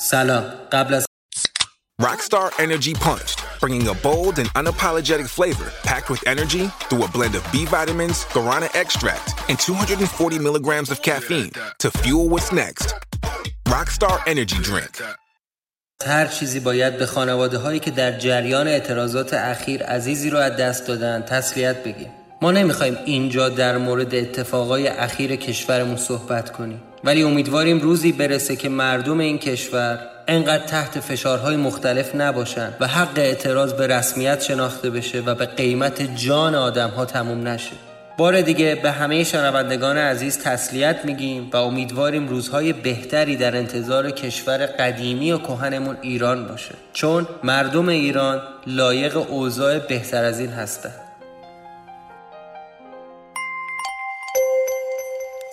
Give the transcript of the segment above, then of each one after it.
سلام قبل از Rockstar Energy Punched, bringing a bold and unapologetic flavor packed with energy through a blend of B vitamins, guarana extract, and 240 milligrams of caffeine to fuel what's next. Rockstar Energy Drink. هر چیزی باید به خانواده هایی که در جریان اعتراضات اخیر عزیزی رو از دست دادن تسلیت بگیم ما نمی‌خوایم اینجا در مورد اتفاقای اخیر کشورمون صحبت کنیم ولی امیدواریم روزی برسه که مردم این کشور انقدر تحت فشارهای مختلف نباشن و حق اعتراض به رسمیت شناخته بشه و به قیمت جان آدم ها تموم نشه. بار دیگه به همه شنوندگان عزیز تسلیت میگیم و امیدواریم روزهای بهتری در انتظار کشور قدیمی و کهنمون ایران باشه. چون مردم ایران لایق اوضاع بهتر از این هستند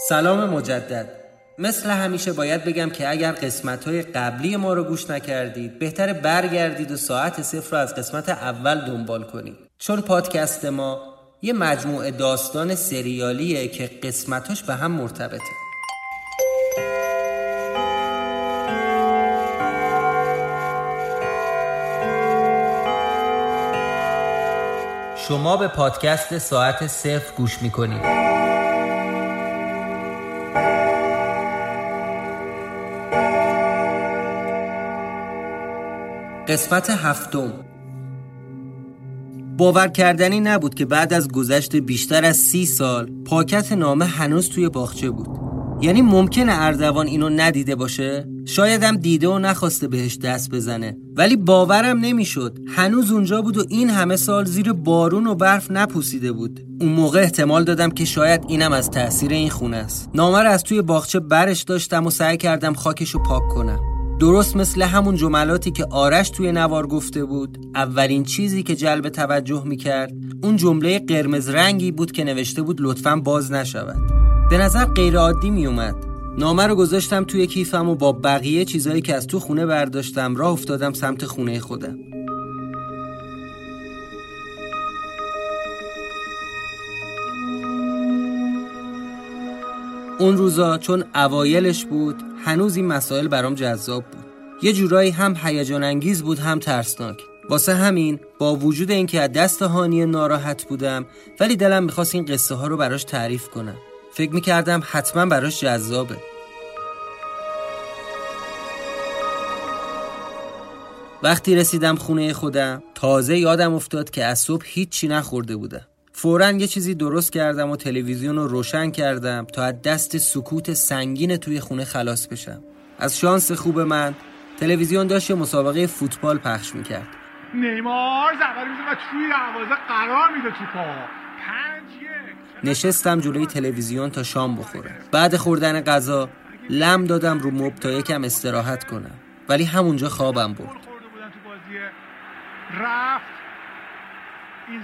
سلام مجدد. مثل همیشه باید بگم که اگر قسمت های قبلی ما رو گوش نکردید بهتر برگردید و ساعت صفر رو از قسمت اول دنبال کنید. چون پادکست ما یه مجموعه داستان سریالیه که قسمتاش به هم مرتبطه. شما به پادکست ساعت صفر گوش می‌کنید. قسمت هفتم. باور کردنی نبود که بعد از گذشت بیشتر از سی سال پاکت نامه هنوز توی باغچه بود. یعنی ممکنه اردوان اینو ندیده باشه؟ شاید هم دیده و نخواسته بهش دست بزنه. ولی باورم نمی‌شد. هنوز اونجا بود و این همه سال زیر بارون و برف نپوسیده بود. اون موقع احتمال دادم که شاید اینم از تاثیر این خونه است. نامه رو از توی باغچه برش داشتم و سعی کردم خاکشو پاک کنم. درست مثل همون جملاتی که آرش توی نوار گفته بود اولین چیزی که جلب توجه می‌کرد اون جمله قرمز رنگی بود که نوشته بود لطفا باز نشود. به نظر غیر عادی میومد نامه رو گذاشتم توی کیفم و با بقیه چیزایی که از تو خونه برداشتم راه افتادم سمت خونه خودم. اون روزا چون اوایلش بود هنوز این مسائل برام جذاب بود. یه جورایی هم هیجان انگیز بود هم ترسناک. واسه همین با وجود اینکه از دست هانی ناراحت بودم ولی دلم می‌خواست این قصه ها رو براش تعریف کنم. فکر می‌کردم حتما براش جذابه. وقتی رسیدم خونه خودم تازه یادم افتاد که از صبح هیچی نخورده بودم. فورا یه چیزی درست کردم و تلویزیون رو روشن کردم تا از دست سکوت سنگین توی خونه خلاص بشم. از شانس خوب من تلویزیون داشت مسابقه فوتبال پخش می‌کرد. نیمار زبری میزه و توی دروازه قرار میده تو پا نشستم جلوی تلویزیون تا شام بخورم بعد خوردن غذا لم دادم رو مب تا یکم استراحت کنم. ولی همونجا خوابم برد. رفت. این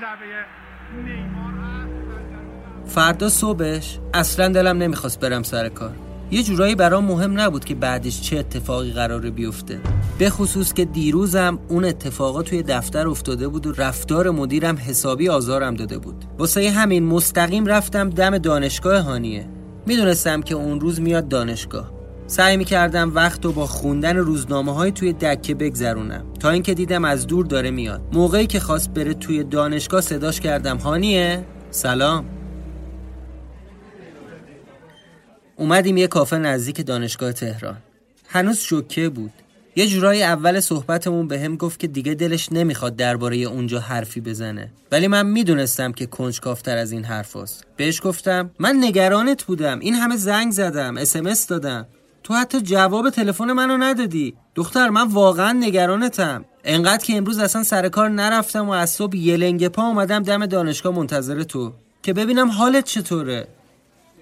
فردا صبحش اصلا دلم نمی‌خواست برم سر کار. یه جورایی برام مهم نبود که بعدش چه اتفاقی قراره بیفته. به خصوص که دیروزم اون اتفاقا توی دفتر افتاده بود و رفتار مدیرم حسابی آزارم داده بود. واسه همین مستقیم رفتم دم دانشگاه هانیه. می‌دونستم که اون روز میاد دانشگاه. سعی می‌کردم وقت و با خوندن روزنامه های توی دکه بگذرونم. تا اینکه دیدم از دور داره میاد. موقعی که خواست بره توی دانشگاه صداش کردم. هانیه؟ سلام. اومدیم یه کافه نزدیک دانشگاه تهران. هنوز شوکه بود. یه جورایی اول صحبتمون به هم گفت که دیگه دلش نمی‌خواد درباره اونجا حرفی بزنه. ولی من می‌دونستم که کنجکافتر از این حرف هست. بهش گفتم من نگرانت بودم. این همه زنگ زدم. اسمس دادم. تو حتی جواب تلفن منو ندادی. دختر من واقعا نگرانتم. انقدر که امروز اصلا سر کار نرفتم و از صبح یه لنگ پا اومدم دم دانشگاه منتظر تو. که ببینم حالت چطوره.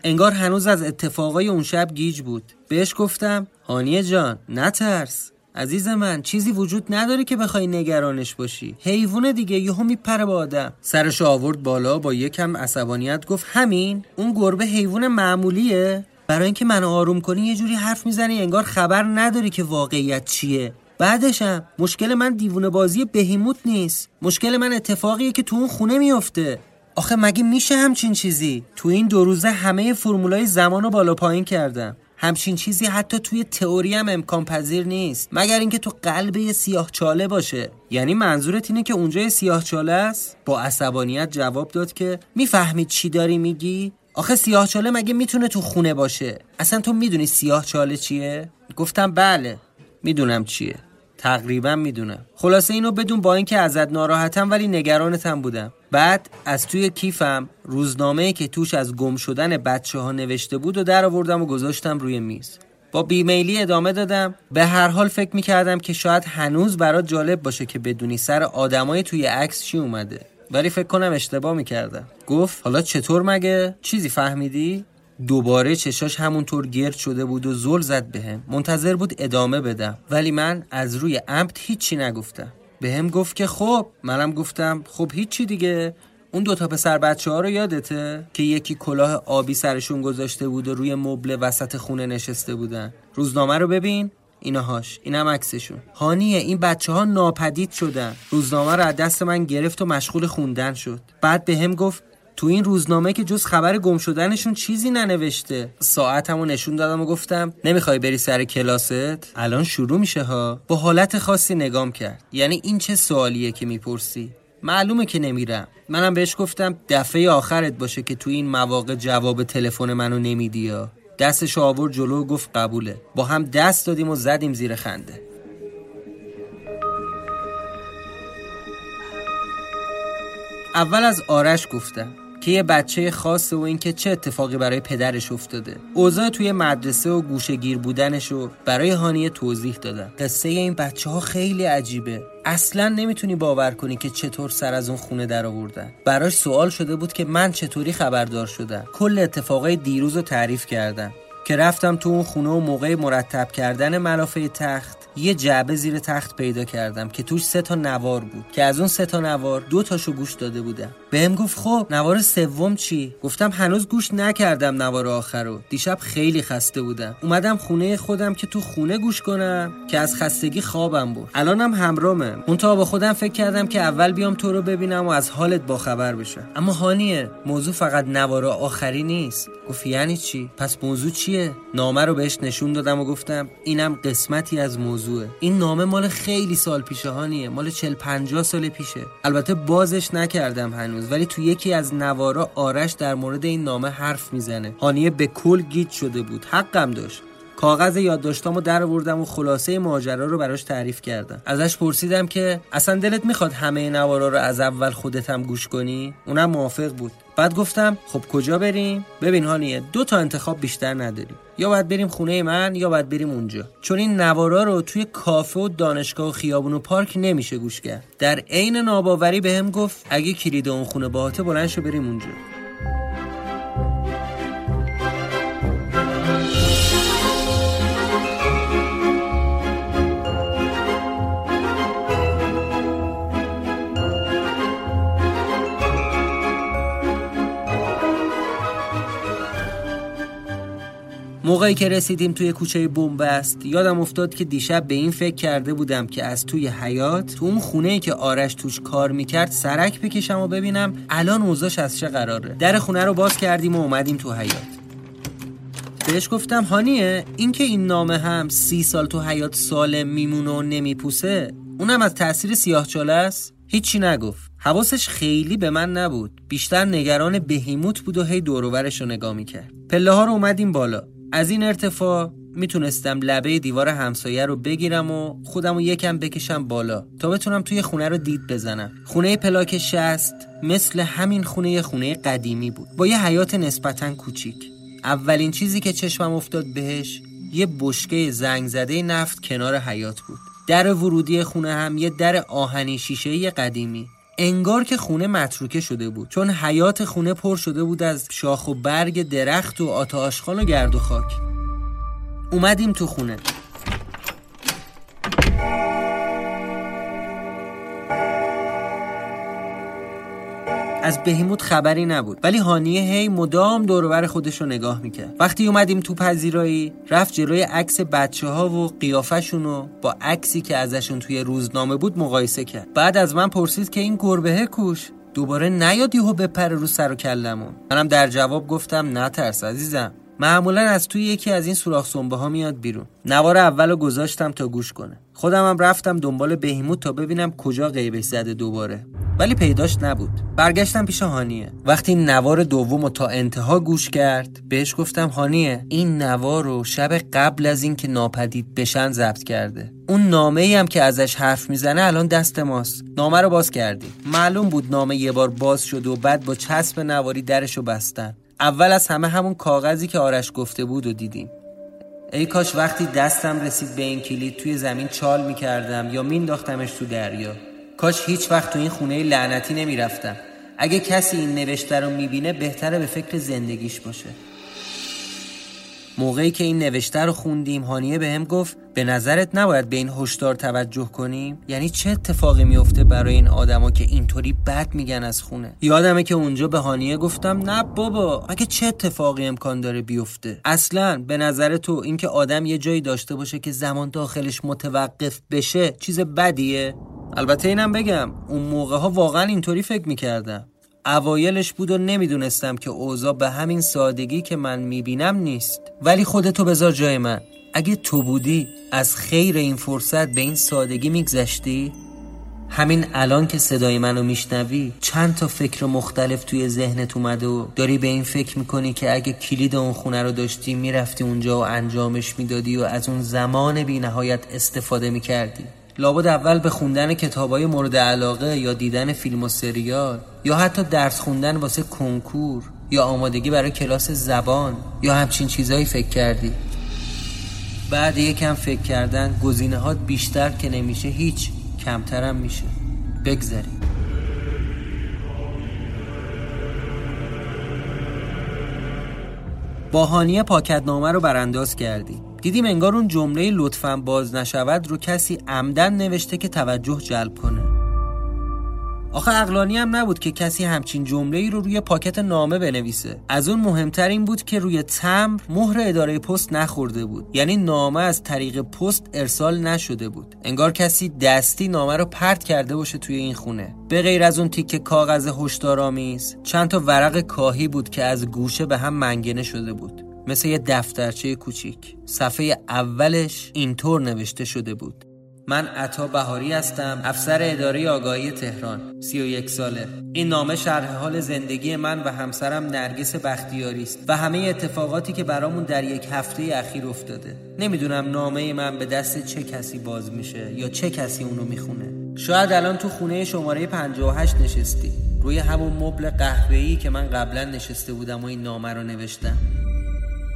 انگار هنوز از اتفاقای اون شب گیج بود. بهش گفتم هانیه جان نترس. عزیز من چیزی وجود نداره که بخوای نگرانش باشی. حیوان دیگه یهو میپره با آدم. سرش آورد بالا با یکم عصبانیت گفت همین؟ اون گربه حیوان معمولیه؟ برای اینکه منو آروم کنی یه جوری حرف می‌زنی انگار خبر نداری که واقعیت چیه. بعدشم مشکل من دیوونه بازی بهیموت نیست. مشکل من اتفاقیه که تو اون خونه میفته. آخه مگه میشه همچین چیزی؟ تو این دو روزه همه فرمولای زمان رو بالا پایین کردم. همچین چیزی حتی توی تئوری هم امکان پذیر نیست. مگر اینکه تو قلب یه سیاه چاله باشه. یعنی منظورت اینه که اونجا سیاه چاله است؟ با عصبانیت جواب داد که می‌فهمید چی داری میگی؟ آخه سیاه چاله مگه می‌تونه تو خونه باشه؟ اصلا تو می‌دونی سیاه چاله چیه؟ گفتم بله می‌دونم چیه. تقریبا می‌دونم. خلاصه اینو بدون با اینکه ازت ناراحتم ولی نگرانتم بودم. بعد از توی کیفم روزنامه که توش از گم شدن بچه ها نوشته بود و در آوردم و گذاشتم روی میز. با بیمیلی ادامه دادم. به هر حال فکر می‌کردم که شاید هنوز برات جالب باشه که بدونی سر آدمای توی عکس چی اومده. ولی فکر کنم اشتباه می‌کردم. گفت حالا چطور مگه؟ چیزی فهمیدی؟ دوباره چشاش همونطور گرد شده بود و زل زد بهم. منتظر بود ادامه بدم. ولی من از روی عمد هیچی نگفتم. به هم گفت که خب منم گفتم خب هیچی دیگه. اون دوتا پسر بچه ها رو یادته؟ که یکی کلاه آبی سرشون گذاشته بود و روی مبل وسط خونه نشسته بودن. روزنامه رو ببین. اینهاش اینم عکسشون. هانیه این بچه ها ناپدید شدن. روزنامه رو از دست من گرفت و مشغول خوندن شد. بعد به هم گفت تو این روزنامه که جز خبر گم شدنشون چیزی ننوشته. ساعتمو نشون دادم و گفتم نمی‌خوای بری سر کلاست؟ الان شروع میشه ها. با حالت خاصی نگام کرد. یعنی این چه سوالیه که می‌پرسی؟ معلومه که نمیرم. منم بهش گفتم دفعه آخرت باشه که تو این مواقع جواب تلفن منو نمیدی دستش آورد جلو و گفت قبوله. با هم دست دادیم و زدیم زیر خنده. اول از آرش گفتم که یه بچه خاصه و اینکه چه اتفاقی برای پدرش افتاده. اوضاع توی مدرسه و گوشگیر بودنش رو برای هانیه توضیح دادم. قصه این بچه ها خیلی عجیبه. اصلا نمی‌تونی باور کنی که چطور سر از اون خونه در آوردن براش سوال شده بود که من چطوری خبردار شدم. کل اتفاقای دیروز رو تعریف کردم که رفتم تو اون خونه و موقع مرتب کردن ملافه تخت یه جعبه زیر تخت پیدا کردم که توش سه تا نوار بود که از اون سه تا نوار دو تاشو گوش داده بودم بهم گفت خب نوار سوم چی؟ گفتم هنوز گوش نکردم نوار آخر رو. دیشب خیلی خسته بودم. اومدم خونه خودم که تو خونه گوش کنم که از خستگی خوابم بود الانم همرامه. اون تا با خودم فکر کردم که اول بیام تو رو ببینم و از حالت باخبر بشم. اما هانیه موضوع فقط نوار آخری نیست. گفت یعنی چی؟ پس موضوع چیه؟ نامه رو بهش نشون دادم و گفتم اینم قسمتی از موضوعه. این نامه مال خیلی سال پیشه هانیه مال 40 50 سال پیشه. البته بازش نکردم هنوز ولی تو یکی از نوارا آرش در مورد این نامه حرف می‌زنه. هانیه به کل گیت شده بود. حقم داشت. کاغذ یادداشتامو در آوردم و خلاصه ماجرا رو براش تعریف کردم. ازش پرسیدم که اصلا دلت می‌خواد همه نوارا رو از اول خودت هم گوش کنی؟ اونم موافق بود. بعد گفتم خب کجا بریم؟ ببین هانیه دو تا انتخاب بیشتر نداریم. یا باید بریم خونه من یا باید بریم اونجا. چون این نوارا رو توی کافه و دانشگاه و خیابون و پارک نمیشه گوش کرد. در عین ناباوری بهم گفت اگه کلید اون خونه باهاته بلند شو بریم اونجا. موقعی که رسیدیم توی کوچه بنبست یادم افتاد که دیشب به این فکر کرده بودم که از توی حیات تو اون خونه که آرش توش کار می‌کرد سرک بکشم و ببینم الان اوضاش از چه قراره. در خونه رو باز کردیم و اومدیم تو حیات بهش گفتم هانیه این که این نامه هم سی سال تو حیات سالم میمونه و نمیپوسه اونم از تاثیر سیاه چاله است؟ هیچی نگفت. حواسش خیلی به من نبود. بیشتر نگران بهیموت بود و هی دوروبرش رو نگاه می‌کرد. پله ها رو اومدیم بالا. از این ارتفاع می‌تونستم لبه دیوار همسایه رو بگیرم و خودم رو یکم بکشم بالا تا بتونم توی خونه رو دید بزنم. خونه پلاک شست مثل همین خونه خونه قدیمی بود. با یه حیات نسبتا کوچیک. اولین چیزی که چشمم افتاد بهش یه بشکه زنگ زده نفت کنار حیات بود. در ورودی خونه هم یه در آهنی شیشه قدیمی. انگار که خونه متروکه شده بود. چون حیات خونه پر شده بود از شاخ و برگ درخت و آتا آشخال و گرد و خاک. اومدیم تو خونه. از بهیموت خبری نبود. ولی هانیه هی مدام دوربر خودش رو نگاه می‌کرد. وقتی اومدیم تو پذیرایی رفت جلوی عکس بچه ها و قیافشون رو با عکسی که ازشون توی روزنامه بود مقایسه کرد. بعد از من پرسید که این گربه کوش؟ دوباره نیاد یهو بپره رو سر و کلمون. منم در جواب گفتم نترس عزیزم. معمولا از توی یکی از این سوراخ سنبه ها میاد بیرون. نوار اول گذاشتم تا گوش کنه. خودم هم رفتم دنبال بهیموت تا ببینم کجا غیبش زده دوباره. ولی پیداش نبود. برگشتم پیش هانیه. وقتی نوار دوم تا انتها گوش کرد بهش گفتم هانیه این نوار رو شب قبل از اینکه ناپدید بشن ضبط کرده. اون نامه ای هم که ازش حرف می‌زنه الان دست ماست. نامه رو باز کردیم. معلوم بود نامه یه بار باز شد و بعد با چسب نواری درش رو بستن. اول از همه همون کاغذی که آرش گفته بود و دیدیم. ای کاش وقتی دستم رسید به این کلید توی زمین چال می‌کردم یا مینداختمش تو دریا. کاش هیچ وقت تو این خونه لعنتی نمی‌رفتم. اگه کسی این نوشته رو می‌بینه بهتره به فکر زندگیش باشه. موقعی که این نوشته رو خوندیم هانیه به هم گفت به نظرت نباید به این هشدار توجه کنیم؟ یعنی چه اتفاقی میفته برای این آدما که اینطوری بد میگن از خونه؟ یادمه که اونجا به هانیه گفتم نه بابا اگه چه اتفاقی امکان داره بیفته؟ اصلا به نظر تو اینکه آدم یه جایی داشته باشه که زمان داخلش متوقف بشه چیز بدیه؟ البته اینم بگم اون موقع ها واقعا اینطوری فکر می‌کردم. اوایلش بود و نمی‌دونستم که اوضاع به همین سادگی که من می‌بینم نیست. ولی خودتو بذار جای من. اگه تو بودی از خیر این فرصت به این سادگی میگذشتی؟ همین الان که صدای منو میشنوی چند تا فکر مختلف توی ذهنت اومده و داری به این فکر می‌کنی که اگه کلید اون خونه رو داشتی می‌رفتی اونجا و انجامش می‌دادی و از اون زمان بی نهایت استفاده می‌کردی. لابد اول به خوندن کتابای مورد علاقه یا دیدن فیلم و سریال یا حتی درس خوندن واسه کنکور یا آمادگی برای کلاس زبان یا همچین چیزایی فکر کردی. بعد یکم فکر کردن گزینه ها بیشتر که نمیشه هیچ کمترم میشه. بگذری با هانیه پاکتنامه رو برانداز کردی دیدیم انگار اون جمله لطفا باز نشود رو کسی عمدن نوشته که توجه جلب کنه. آخه اقلانی هم نبود که کسی همچین جمله ای رو روی پاکت نامه بنویسه. از اون مهمتر این بود که روی تمر مهر اداره پست نخورده بود. یعنی نامه از طریق پست ارسال نشده بود. انگار کسی دستی نامه رو پرت کرده باشه توی این خونه. به غیر از اون تیکه کاغذ هشدارآمیز چند تا ورق کاهی بود که از گوشه به هم منگنه شده بود. مثل یه دفترچه کوچیک. صفحه اولش اینطور نوشته شده بود. من عطا بهاری هستم افسر اداره آگاهی تهران 31 ساله. این نامه شرح حال زندگی من و همسرم نرگس بختیاری است و همه اتفاقاتی که برامون در یک هفته اخیر افتاده. نمی‌دونم نامه من به دست چه کسی باز میشه یا چه کسی اونو می‌خونه. شاید الان تو خونه شماره 58 نشستی. روی همون مبل قهوه‌ای که من قبلا نشسته بودم و این نامه رو نوشتم.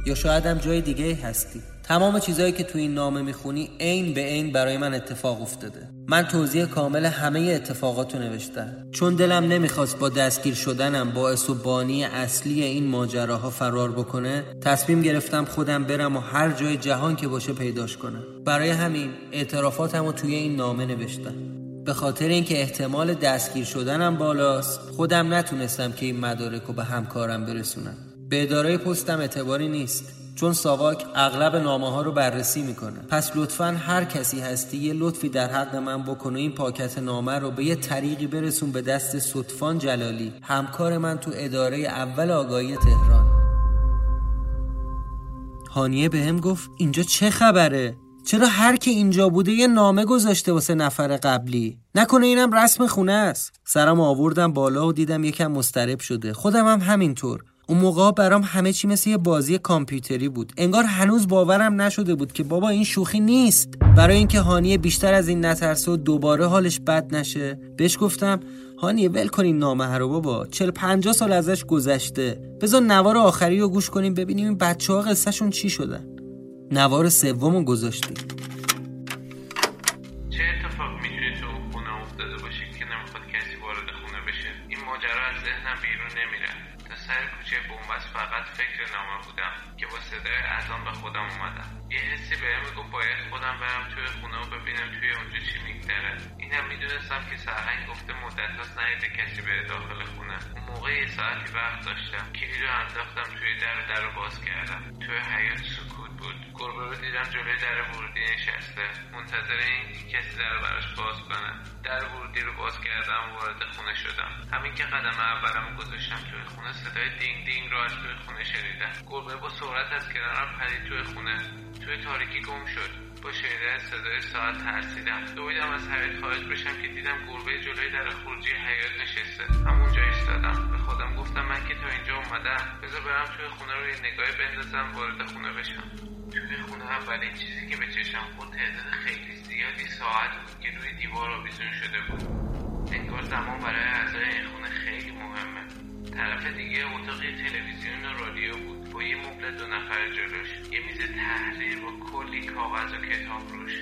یا شاید هم جای دیگه هستی. تمام چیزهایی که تو این نامه می‌خونی عین به عین برای من اتفاق افتاده. من توضیح کامل همه اتفاقات رو نوشتم. چون دلم نمی‌خواست با دستگیر شدنم باعث و بانی اصلی این ماجراها فرار بکنه تصمیم گرفتم خودم برم و هر جای جهان که باشه پیداش کنم. برای همین اعترافاتم رو توی این نامه نوشتم. به خاطر اینکه احتمال دستگیر شدنم بالاست خودم نتونستم که این مدارک رو به همکارم برسونم. به اداره پستم اعتباری نیست چون ساواک اغلب نامه ها رو بررسی می‌کنه. پس لطفا هر کسی هستی یه لطفی در حق من بکنه این پاکت نامه رو به یه طریقی برسون به دست صدفان جلالی همکار من تو اداره اول آگاهی تهران. هانیه به هم گفت اینجا چه خبره؟ چرا هر که اینجا بوده یه نامه گذاشته واسه نفر قبلی؟ نکنه اینم رسم خونه است. سرم آوردم بالا و دیدم یکم مسترب شده. خودم هم همینطور. اون موقع برام همه چی مثل یه بازی کامپیوتری بود. انگار هنوز باورم نشده بود که بابا این شوخی نیست. برای اینکه هانیه بیشتر از این نترسه و دوباره حالش بد نشه بهش گفتم هانیه ول کنین نامه رو بابا. 40 50 سال ازش گذشته. بذار نوار آخری رو گوش کنیم ببینیم این بچه ها قصهشون چی شدن. نوار سوم رو گذاشتیم. فکر نامه بودم که با صدای اذان به خودم اومدم. یه حسی بهم می‌گفت باید خودم برم توی خونه و ببینم توی اونجا چی میگذره. اینم می‌دونستم که سرهنگ گفته مدت هاست نیده کسی بره داخل خونه. اون موقع یه ساعتی وقت داشتم. کلید رو انداختم توی در در رو باز کردم. توی حیات سکوت گربه رو دیدم جلوی در ورودی نشسته. منتظر این کسی در براش باز کنه در ورودی رو باز کردم وارد خونه شدم. همین که قدم اولم گذاشتم توی خونه صدای دینگ دینگ رو از توی خونه شنیدم. گربه با سرعت از کنارم پرید توی خونه. توی تاریکی گم شد. با شنیدن صدای ساعت ترسیدم. دویدم از حیاط خارج بشم که دیدم گربه جلوی در خروجی حیاط نشسته. همونجا ایستادم. به خودم گفتم من که تا اینجا اومدم. بذار برم توی خونه رو یه نگاهی بندازم وارد خونه بشم. توی خونه اولین چیزی که به چشم خود تعداد خیلی زیادی ساعت بود که روی دیوار آویزون شده بود. انگار زمان برای اعضای این خونه خیلی مهمه. طرف دیگه اتاق تلویزیون و رادیو بود. با یه مبل دو نفر جلوش. یه میز تحریر با کلی کاغذ و کتاب روش.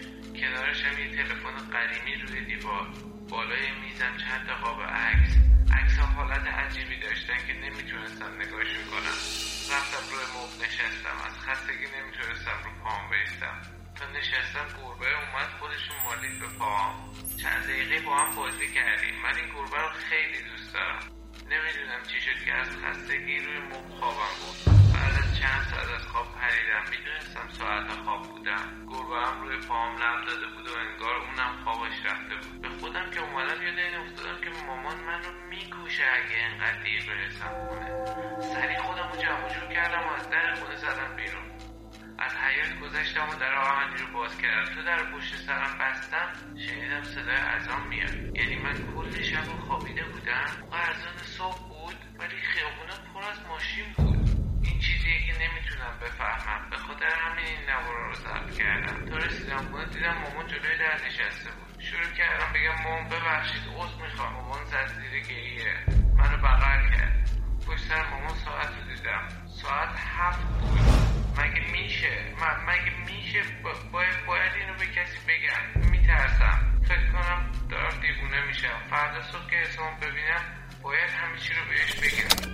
کنارش هم یه تلفن قدیمی روی دیوار. بالای میزم چند تا قاب عکس. عکس حالت عجیبی داشتن که نمی‌تونستم نگاهشون کنم رفتم روی مبل نشستم. از خستگی نمی‌تونستم رو پام بیستم تا نشستم گربه اومد خودشون مالید به پام. چند دقیقه با هم بازی کردیم. من این گربه رو خیلی دوست دارم. نمی‌دونم چی شد که از خستگی روی مبل خوابم بود چند ساعت از خواب پریدم می‌دونستم ساعت خواب بودم. گربه هم روی پاهم لم داده بود و انگار اونم خوابش رفته بود. به خودم که اومدم یاد این افتادم که مامان من رو میکوشه اگه انقدر دیر برسم خونه. سریع خودم رو جمع کردم و از در خونه زدم بیرون. از حیات گذشتم و در آهنی رو باز کردم. تو در پشت سرم بستم شنیدم صدای اذان میاد. یعنی من کل شب خوابیده بودم. موقع اذان صبح بود ولی خیابونا پر از ماشین بود. چیزیه که نمی‌تونم بفهمم. به خاطر همین این نوارا رو ضبط کردم. تا رسیدم خونه دیدم مامان جلوی در نشسته بود. شروع کردم بگم مامان ببخشید عذر می‌خوام. مامان زد زیر گریه. منو بغل کرد. پشت سر مامان ساعت رو دیدم. ساعت هفت بود. مگه میشه؟ من مگه میشه باید باید اینو به کسی بگم؟ میترسم. فکر کنم دارم دیوونه میشم. فردا صبح که اسمم ببینم باید همه رو بهش بگم.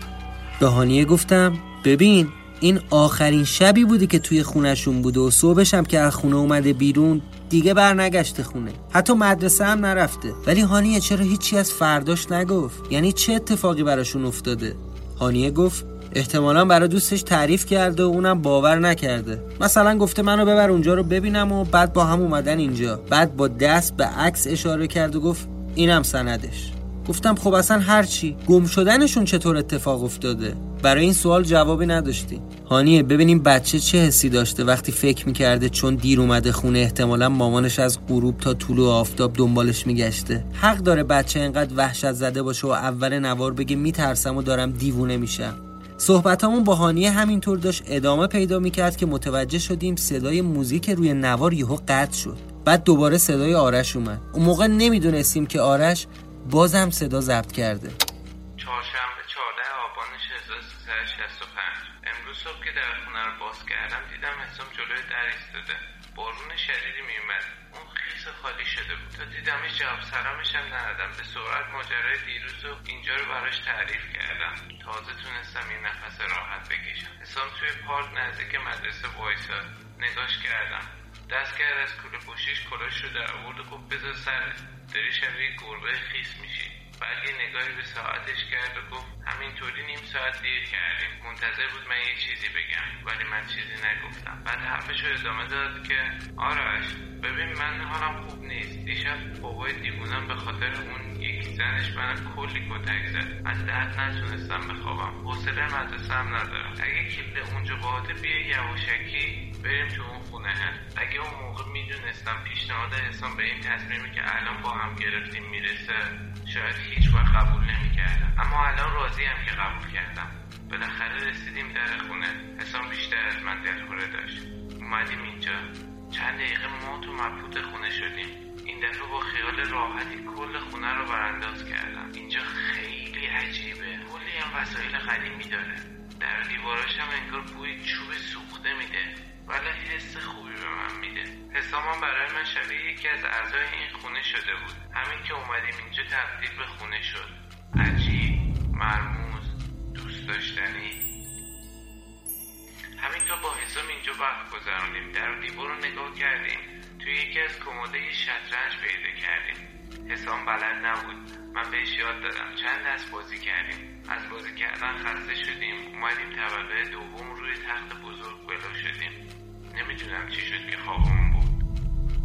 به گفتم ببین. این آخرین شبی بوده که توی خونشون بوده و صبحش هم که از خونه اومده بیرون دیگه برنگشته خونه. حتی مدرسه هم نرفته. ولی هانیه چرا هیچی از فرداش نگفت؟ یعنی چه اتفاقی براشون افتاده؟ هانیه گفت احتمالا برای دوستش تعریف کرده و اونم باور نکرده. مثلا گفته منو ببر اونجا رو ببینم و بعد با هم اومدن اینجا. بعد با دست به عکس اشاره کرد و گفت اینم سندش. گفتم خب اصلا هرچی گم شدنشون چطور اتفاق افتاده؟ برای این سوال جوابی نداشتی. هانیه ببینیم بچه چه حسی داشته وقتی فکر می‌کرده چون دیر اومده خونه احتمالا مامانش از غروب تا طلوع آفتاب دنبالش میگشته. حق داره بچه انقدر وحشت زده باشه و اول نوار بگه میترسم و دارم دیوونه میشم. صحبتامون با هانیه همینطور داشت ادامه پیدا می‌کرد که متوجه شدیم صدای موزیک روی نوار یهو قطع شد. بعد دوباره صدای آرش اومد. اون موقع نمی‌دونستیم که آرش بازم صدا ضبط کرده. چهارشنبه 14 آبان 1365 امروز صبح که در خونه رو باز کردم دیدم حسام جلوی در ایستاده. بارون شدیدی میومد اون خیس خالی شده بود. تا دیدمش جواب سلامش هم ندادم. به سرعت ماجرای دیروز و اینجا رو براش تعریف کردم. تازه تونستم این نفس راحت بکشم. حسام توی پارک نزدیک مدرسه وایساد. نگاش کردم. دست کرد از کوله پشتیش کلاش رو در آورد و گفت بذار سرت. داری شبیه گربه خیس میشی. بعد نگاهی به ساعتش کرد و گفت همینطوری نیم ساعت دیر کردیم. منتظر بود من یه چیزی بگم ولی من چیزی نگفتم. بعد حرفش رو ادامه داد که آرش ببین من حالم خوب نیست. دیشب بابای دیوونم به خاطر اون یکی زنش من کلی کتک زد. از درد نتونستم بخوابم. حوصله مدرسه هم ندارم. اگه کلید اونجا باهاته بیا یواشکی. بریم تو اون خونه. اگه اون موقع می‌دونستم پیشنهاد حسام به این تصمیمی که الان با هم گرفتیم می‌رسه شاید هیچ وقت قبول نمی‌کردم. اما الان راضی هم که قبول کردم. بالاخره رسیدیم در خونه. حسام بیشتر از من دلخوره داشت. اومدیم اینجا. چند دقیقه ما تو مبهوت خونه شدیم. این دفعه با خیال راحتی کل خونه رو برانداز کردم. اینجا خیلی عجیبه. کلی هم وسایل قدیمی داره. در دیواراش هم انگار بوی چوب سوخته میده. ولی حس خوبی به من میده. حسامم برای من شبیه یکی از اعضای این خونه شده بود. همین که اومدیم اینجا تبدیل به خونه شد. عجیب مرموز دوست داشتنی. همینطور با حسام اینجا وقت گذرانیم در دیوار رو نگاه کردیم. توی یکی از کموده شطرنج پیدا کردیم. حسام بلد نبود. من بهش یاد دادم. چند دست بازی کردیم. از بازی کردن خسته شدیم. اومدیم طبقه دوم روی تخت بزرگ بلا شدیم. نمی‌دونم چی شد که خوابمون بود.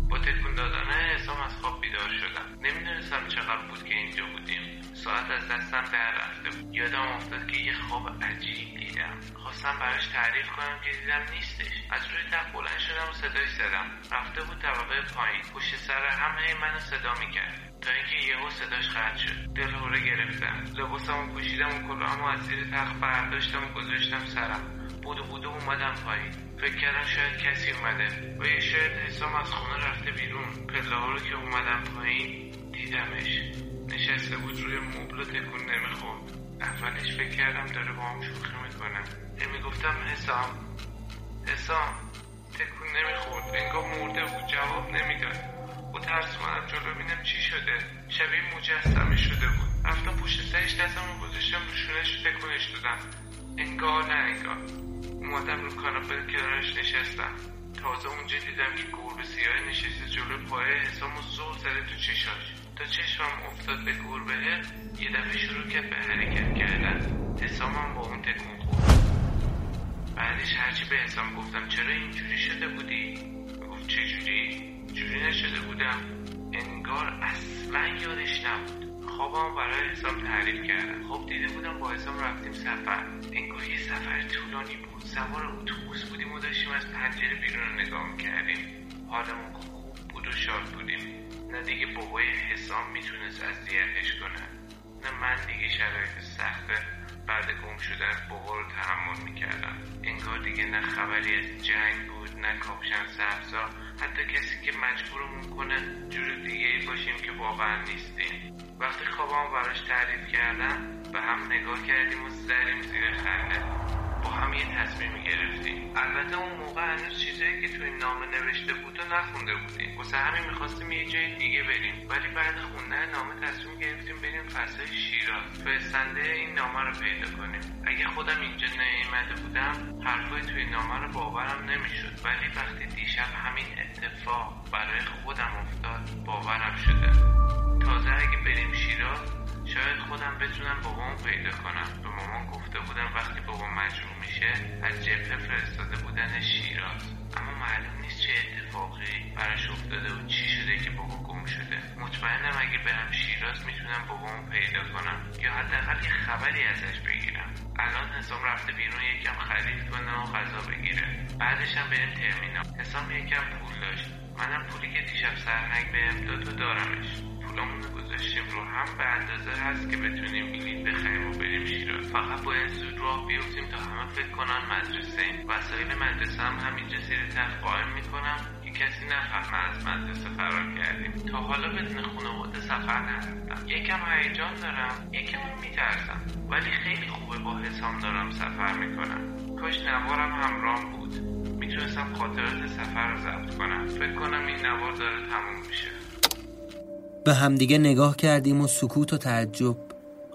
با تکون دادن حسام از خواب بیدار شدم. نمی‌دونستم چقدر بود که اینجا بودیم. ساعت از دستم در رفته بود. یادم افتاد که یه خواب عجیب دیدم. خواستم براش تعریف کنم که دیدم نیستش. از روی تخت بلند شدم و صداش زدم. رفته بود طبقه پایین. پشت سر هم هی منو صدا می‌کرد. تا اینکه یهو صداش قطع شد. دلهوره گرفتم. لباسمو پوشیدم و کلاهمو از زیر تخت برداشتم و گذاشتم سرم. بودو بودو اومدم پایین. فکر کردم شاید کسی اومده. و یه شاید حسام از خونه رفته بیرون. پله ها رو که اومدم پایین دیدمش. نشسته بود روی مبل و تکون نمی‌خورد. اولش فکر کردم داره با هم شوخی می‌کنه. می‌گفتم حسام. حسام تکون نمی‌خورد. انگار مرده بود. جواب نمی‌داد. با ترس اومدم جلو. ببینم چی شده. شبیه مجسمه شده بود. رفتم پشت سرش دستم رو گذاشتم رو شونش تکونش دادم. انگار نه انگار. اومدم رو کاناپه کنارش نشستم. تازه اونجا دیدم که گربه سیاه نشسته جلو پایه حسام و زور زده تو چشاش. تا چشمم افتاد به گربه یه دفعه شروع کرد به حرکت کردن. حسامم با اون تکون خورد. بعدش هرچی به حسام گفتم چرا اینجوری شده بودی؟ گفت چجوری؟ جوری نشده بودم؟ انگار اصلا یادش نبود. خوابم برای حسام تعریف کردم خب دیده بودم با حسام رفتیم سفر. انگار یه سفر طولانی بود. سوار اتوبوس بودیم و داشتیم از پنجره بیرون رو نگاه می‌کردیم. حالمون خوب بود و شاد بودیم. نه دیگه بابای حسام می‌تونست اذیتش کنه. نه من دیگه شرایط سخت بعد گم از بابا رو تحمل می‌کردم. انگار دیگه نه خبری از جنگ بود نه کاپشن سبزا حتی کسی که مجبورمون کنه جور دیگه ای باشیم که واقعا نیستیم. وقتی خوابم براش تعریف کردم به هم نگاه کردیم و زدیم زیر خنده. با هم یه تصمیم گرفتیم. البته اون موقع هنوز چیزایی که توی نامه نوشته بود و نخونده بودیم. واسه همین می‌خواستیم یه جای دیگه بریم. ولی بعد خوندن نامه تصمیم گرفتیم بریم فضای شیراز. فرستنده این نامه رو پیدا کنیم. اگه خودم اینجا نیامده بودم حرفای توی نامه رو باورم نمی‌شد. ولی وقتی دیشب همین اتفاق برای خودم افتاد باورم شده. تازه اگه بریم شیراز شاید خودم بتونم بابامو پیدا کنم. به مامان گفته بودم وقتی بابا مجروح میشه از جبهه فرستاده بودن شیراز اما معلوم نیست چه اتفاقی براش افتاده و چی شده که بابا گم شده. مطمئنم اگه برم شیراز می‌تونم بابامو پیدا کنم. یا حداقل یه خبری ازش بگیرم. الان حسام رفته بیرون یکم خرید کنه و غذا بگیره. بعدش هم بریم ترمینال. حسام یکم پول داشت. منم پولی که دیشب سرهنگ بهم داد و دارمش. رو گذاشتیم رو هم به اندازه هست که بتونیم بلیط بخریم و بریم شیراز. فقط باید زود راه بیفتیم تا همه فکر کنن مدرسه ایم. وسایل مدرسه هم همینجا زیر تخت قایم می‌کنم که کسی نفهمه از مدرسه فرار کردیم. تا حالا بدون خانواده سفر نرفتم. یکم هیجان دارم یکم میترسم. ولی خیلی خوبه با حسام دارم سفر می‌کنم. کاش نوارم همراه بود. می‌تونستم خاطرات سفر رو ضبط کنم. فکر کنم این نوار داره تموم میشه. به همدیگه نگاه کردیم و سکوت و تعجب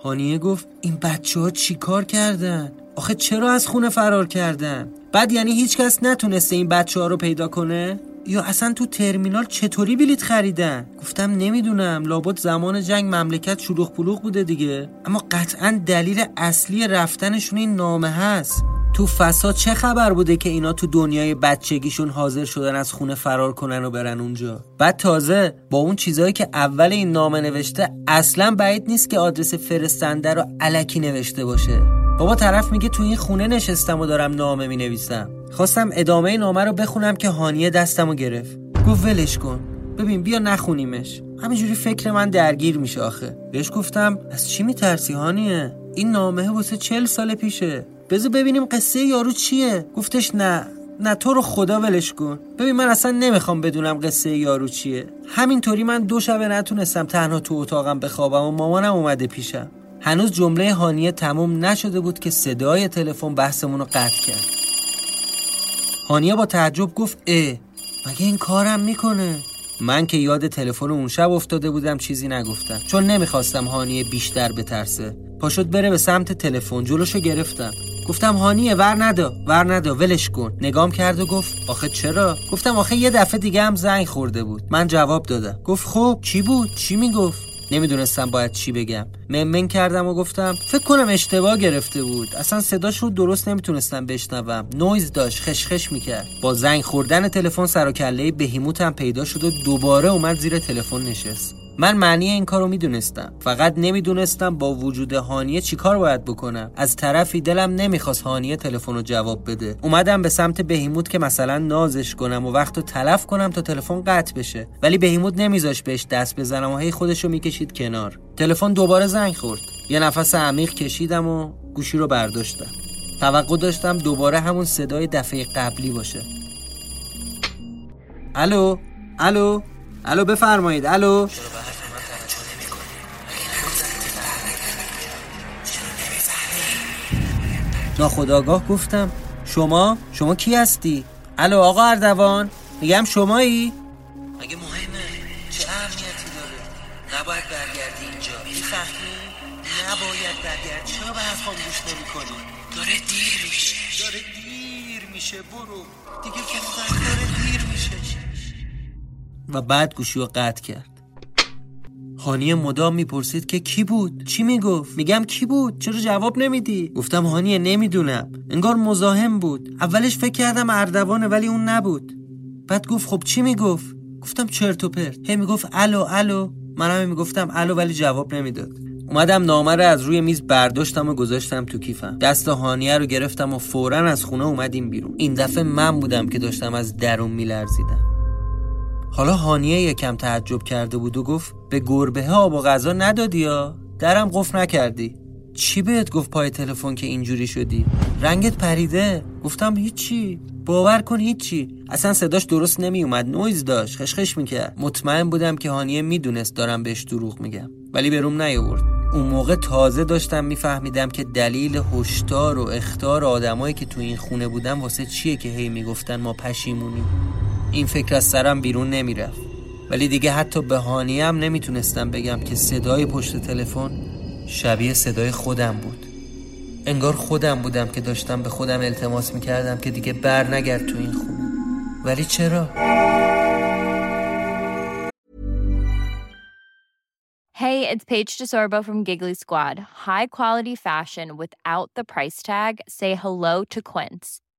هانیه گفت این بچه ها چی کار کردن؟ آخه چرا از خونه فرار کردن؟ بعد یعنی هیچکس نتونسته این بچه ها رو پیدا کنه؟ یا اصلا تو ترمینال چطوری بلیت خریدن؟ گفتم نمی‌دونم لابد زمان جنگ مملکت شلوغ پلوغ بوده دیگه اما قطعا دلیل اصلی رفتنشون این نامه هست تو فساد چه خبر بوده که اینا تو دنیای بچگیشون حاضر شدن از خونه فرار کنن و برن اونجا؟ بعد تازه با اون چیزایی که اول این نامه نوشته اصلا بعید نیست که آدرس فرستنده رو علکی نوشته باشه. بابا طرف میگه تو این خونه نشستم و دارم نامه می‌نویسم. خواستم ادامه نامه رو بخونم که هانیه دستم رو گرفت. گفت ولش کن. ببین بیا نخونیمش. همینجوری فکر من درگیر میشه آخه. بهش گفتم از چی میترسی هانیه؟ این نامه واسه چل سال پیشه. بذار ببینیم قصه یارو چیه. گفتش نه نه تو رو خدا ولش کن. ببین من اصلا نمی‌خوام بدونم قصه یارو چیه. همینطوری من دو شبه نتونستم تنها تو اتاقم بخوابم و مامانم اومده پیشم. هنوز جمله هانیه تموم نشده بود که صدای تلفن بحثمون رو قطع کرد. هانیه با تعجب گفت اه مگه این کارم می‌کنه؟ من که یاد تلفن اون شب افتاده بودم چیزی نگفتم. چون نمی‌خواستم هانیه بیشتر بترسه. پاشد بره به سمت تلفن جلوشو گرفتم. گفتم هانیه ور ندا ور ندا ولش کن. نگام کرد و گفت آخه چرا؟ گفتم آخه یه دفعه دیگه هم زنگ خورده بود. من جواب دادم. گفت خب چی بود؟ چی می‌گفت؟ نمی‌دونستم باید چی بگم. ممن کردم و گفتم فکر کنم اشتباه گرفته بود. اصلا صداش رو درست نمی‌تونستم بشنوم. نویز داشت خشخش می‌کرد. با زنگ خوردن تلفن سر و کله بهیموتم پیدا شد و دوباره اومد زیر تلفن نشست. من معنی این کارو می‌دونستم. فقط نمی‌دونستم با وجود هانیه چیکار باید بکنم. از طرفی دلم نمی‌خواست هانیه تلفن رو جواب بده. اومدم به سمت بهیموت که مثلا نازش کنم و وقت رو تلف کنم تا تلفن قطع بشه. ولی بهیموت نمیذاش بهش دست بزنم و هی خودش رو می‌کشید کنار. تلفن دوباره زنگ خورد. یه نفس عمیق کشیدم و گوشی رو برداشتم. توقع داشتم دوباره همون صدای دفعه قبلی باشه. الو؟ الو؟ الو بفرمایید. الو. ناخداگاه گفتم. شما؟ شما کی هستی؟ الو آقا اردوان میگم شمایی؟ مگه مهمه؟ چه اهمیتی داره؟ نباید برگردی اینجا. می‌فهمی؟ نباید برگردی چرا به حرفام گوش نمی‌کنی؟ داره دیر میشه. داره دیر میشه برو. دیگه که داره دیر میشه. و بعد گوشی رو قطع کرد. هانیه مدام می‌پرسید که کی بود؟ چی می‌گفت؟ میگم کی بود؟ چرا جواب نمیدی؟ گفتم هانیه نمی‌دونم. انگار مزاحم بود. اولش فکر کردم اردوانه ولی اون نبود. بعد گفت خب چی می‌گفت؟ گفتم چرت و پرت. هی می‌گفت الو الو. منم می‌گفتم الو ولی جواب نمی‌داد. اومدم نامه رو از روی میز برداشتم و گذاشتم تو کیفم. دست هانیه رو گرفتم و فورا از خونه اومدیم بیرون. این دفعه من بودم که داشتم از درون میلرزیدم. حالا هانیه یکم تعجب کرده بود و گفت به گربه ها آب و غذا ندادی یا؟ درم قفل نکردی. چی بهت گفت پای تلفن که اینجوری شدی؟ رنگت پریده؟ گفتم هیچی. باور کن هیچی. اصلا صداش درست نمی اومد نویز داشت خشخش می‌کرد. مطمئن بودم که هانیه می‌دونست دارم بهش دروغ میگم ولی به روم نیاورد. اون موقع تازه داشتم میفهمیدم که دلیل هشدار و اختار آدمایی که تو این خونه بودن واسه چیه که هی می‌گفتن ما پشیمونیم. این فکر از سرم بیرون نمی‌رفت ولی دیگه حتی به هم نمی‌تونستم بگم که صدای پشت تلفن شبیه صدای خودم بود انگار خودم بودم که داشتم به خودم التماس می‌کردم که دیگه بر نگرد تو این خونه ولی چرا؟ Hey, it's Paige DeSorbo from Giggly Squad. High quality fashion without the price tag. Say hello to Quince.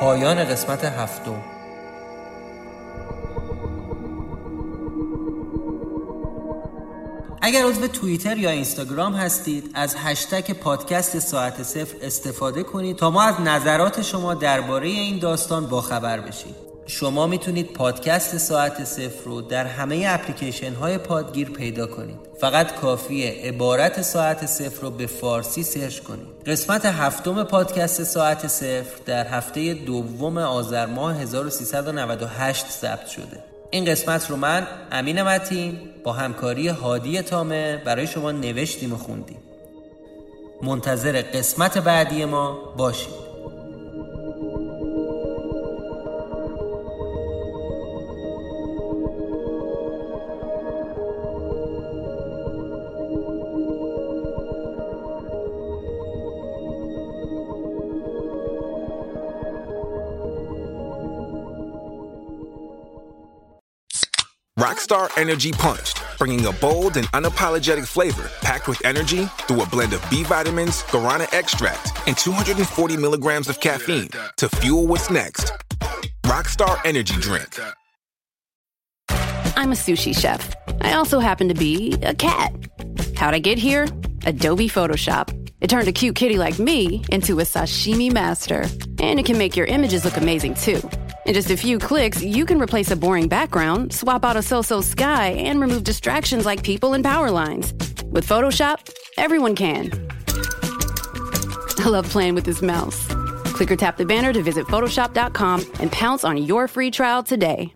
پایان قسمت هفتم. اگر عضو توییتر یا اینستاگرام هستید از هشتگ پادکست ساعت صفر استفاده کنید تا ما از نظرات شما درباره این داستان باخبر بشید شما می‌تونید پادکست ساعت صفر رو در همه اپلیکیشن های پادگیر پیدا کنید. فقط کافیه عبارت ساعت صفر رو به فارسی سرچ کنید. قسمت هفتم پادکست ساعت صفر در هفته دوم آذر ماه 1398 ثبت شده. این قسمت رو من امین متین با همکاری هادی تامه برای شما نوشتیم و خوندیم. منتظر قسمت بعدی ما باشید. Rockstar Energy Punched, bringing a bold and unapologetic flavor packed with energy through a blend of B vitamins, guarana extract, and 240 milligrams of caffeine to fuel what's next. Rockstar Energy Drink. I'm a sushi chef. I also happen to be a cat. How'd I get here? Adobe Photoshop. It turned a cute kitty like me into a sashimi master. And it can make your images look amazing too. In just a few clicks, you can replace a boring background, swap out a so-so sky, and remove distractions like people and power lines. With Photoshop, everyone can. I love playing with this mouse. Click or tap the banner to visit Photoshop.com and pounce on your free trial today.